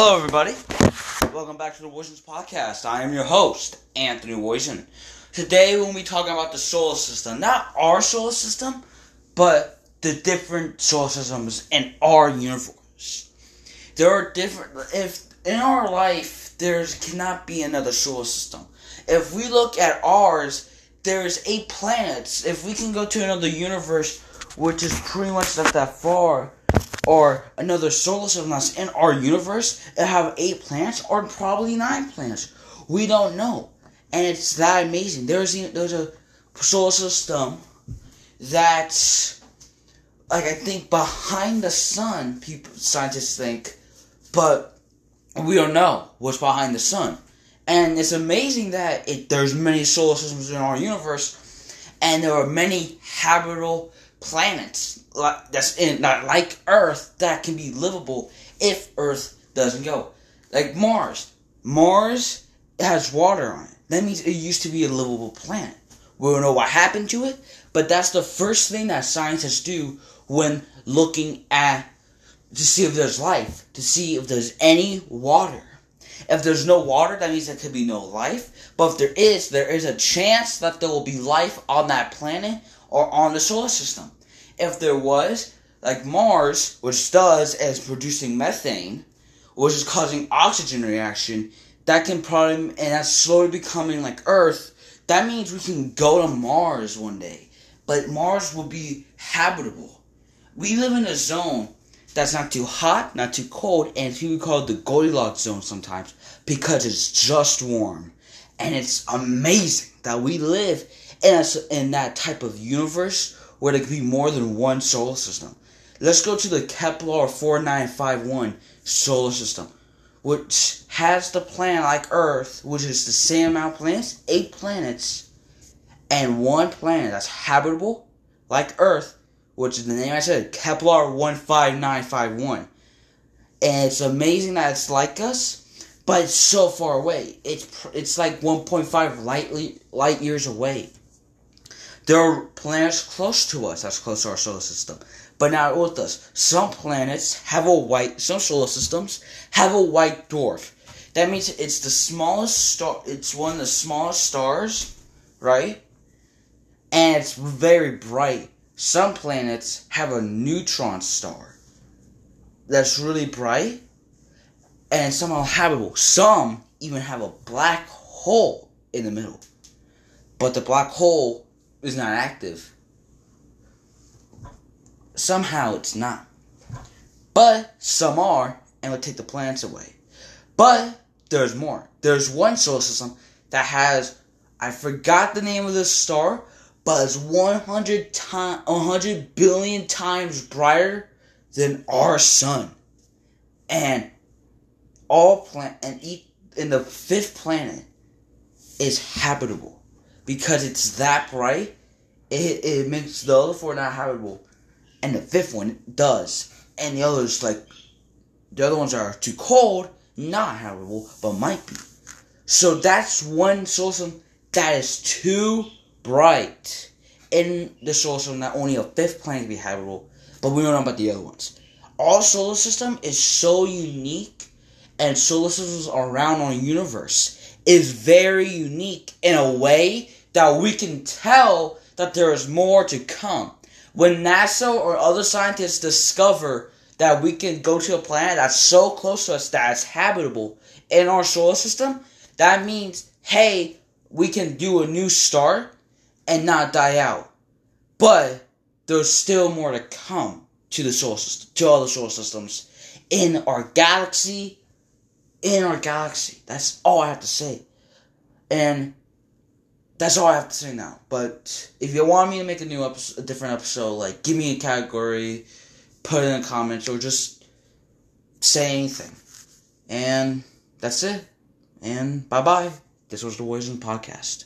Hello, everybody. Welcome back to the Woisens Podcast. I am your host, Anthony Woisen. Today, we'll be talking about the solar system. Not our solar system, but the different solar systems in our universe. There are different. If in our life, there cannot be another solar system. If we look at ours, there's eight planets. If we can go to another universe, which is pretty much not that far, or another solar system that's in our universe that have eight planets or probably nine planets. We don't know. And it's that amazing. There's there's a solar system that's like I think behind the sun, people scientists think, but we don't know what's behind the sun. And it's amazing that it, there's many solar systems in our universe, and there are many habitable planets like, that's in not like Earth that can be livable if Earth doesn't go. Like Mars. Mars has water on it. That means it used to be a livable planet. We don't know what happened to it, but that's the first thing that scientists do when looking at to see if there's life, to see if there's any water. If there's no water, that means there could be no life. But if there is, there is a chance that there will be life on that planet or on the solar system. If there was, like Mars, which does as producing methane, which is causing oxygen reaction, that can probably and that's slowly becoming like Earth. That means we can go to Mars one day, but Mars will be habitable. We live in a zone that's not too hot, not too cold, and it's even called the Goldilocks zone sometimes because it's just warm. And it's amazing that we live in, a, in that type of universe where there could be more than one solar system. Let's go to the Kepler 4951 solar system, which has the planet like Earth, which is the same amount of planets, eight planets, and one planet that's habitable like Earth, which is the name I said, Kepler 15951. And it's amazing that it's like us, but it's so far away. It's it's like 1.5 light light years away. There are planets close to us that's close to our solar system, but not with us. Some planets have a white, some solar systems have a white dwarf. That means it's the smallest star, it's one of the smallest stars, right? And it's very bright. Some planets have a neutron star that's really bright and some are habitable. Some even have a black hole in the middle. But the black hole is not active. Somehow it's not. But some are, and would take the planets away. But there's more. There's one solar system that has, I forgot the name of this star, but it's 100 time, 100 billion times brighter than our sun. And all planet and each in the fifth planet is habitable because it's that bright, it, it makes the other four not habitable. And the fifth one does. And the others, like, the other ones are too cold, not habitable, but might be. So that's one solar system that is too bright in the solar system that only a fifth planet can be habitable, but we don't know about the other ones. Our solar system is so unique, and solar systems around our universe is very unique in a way that we can tell that there is more to come. When NASA or other scientists discover that we can go to a planet that's so close to us that it's habitable in our solar system, that means, hey, we can do a new start and not die out. But there's still more to come to the solar system, to other solar systems in our galaxy. In our galaxy. That's all I have to say. And that's all I have to say now. But if you want me to make a new episode, a different episode, like give me a category, put it in the comments, or just say anything. And that's it. And bye bye. This was the Woisens Podcast.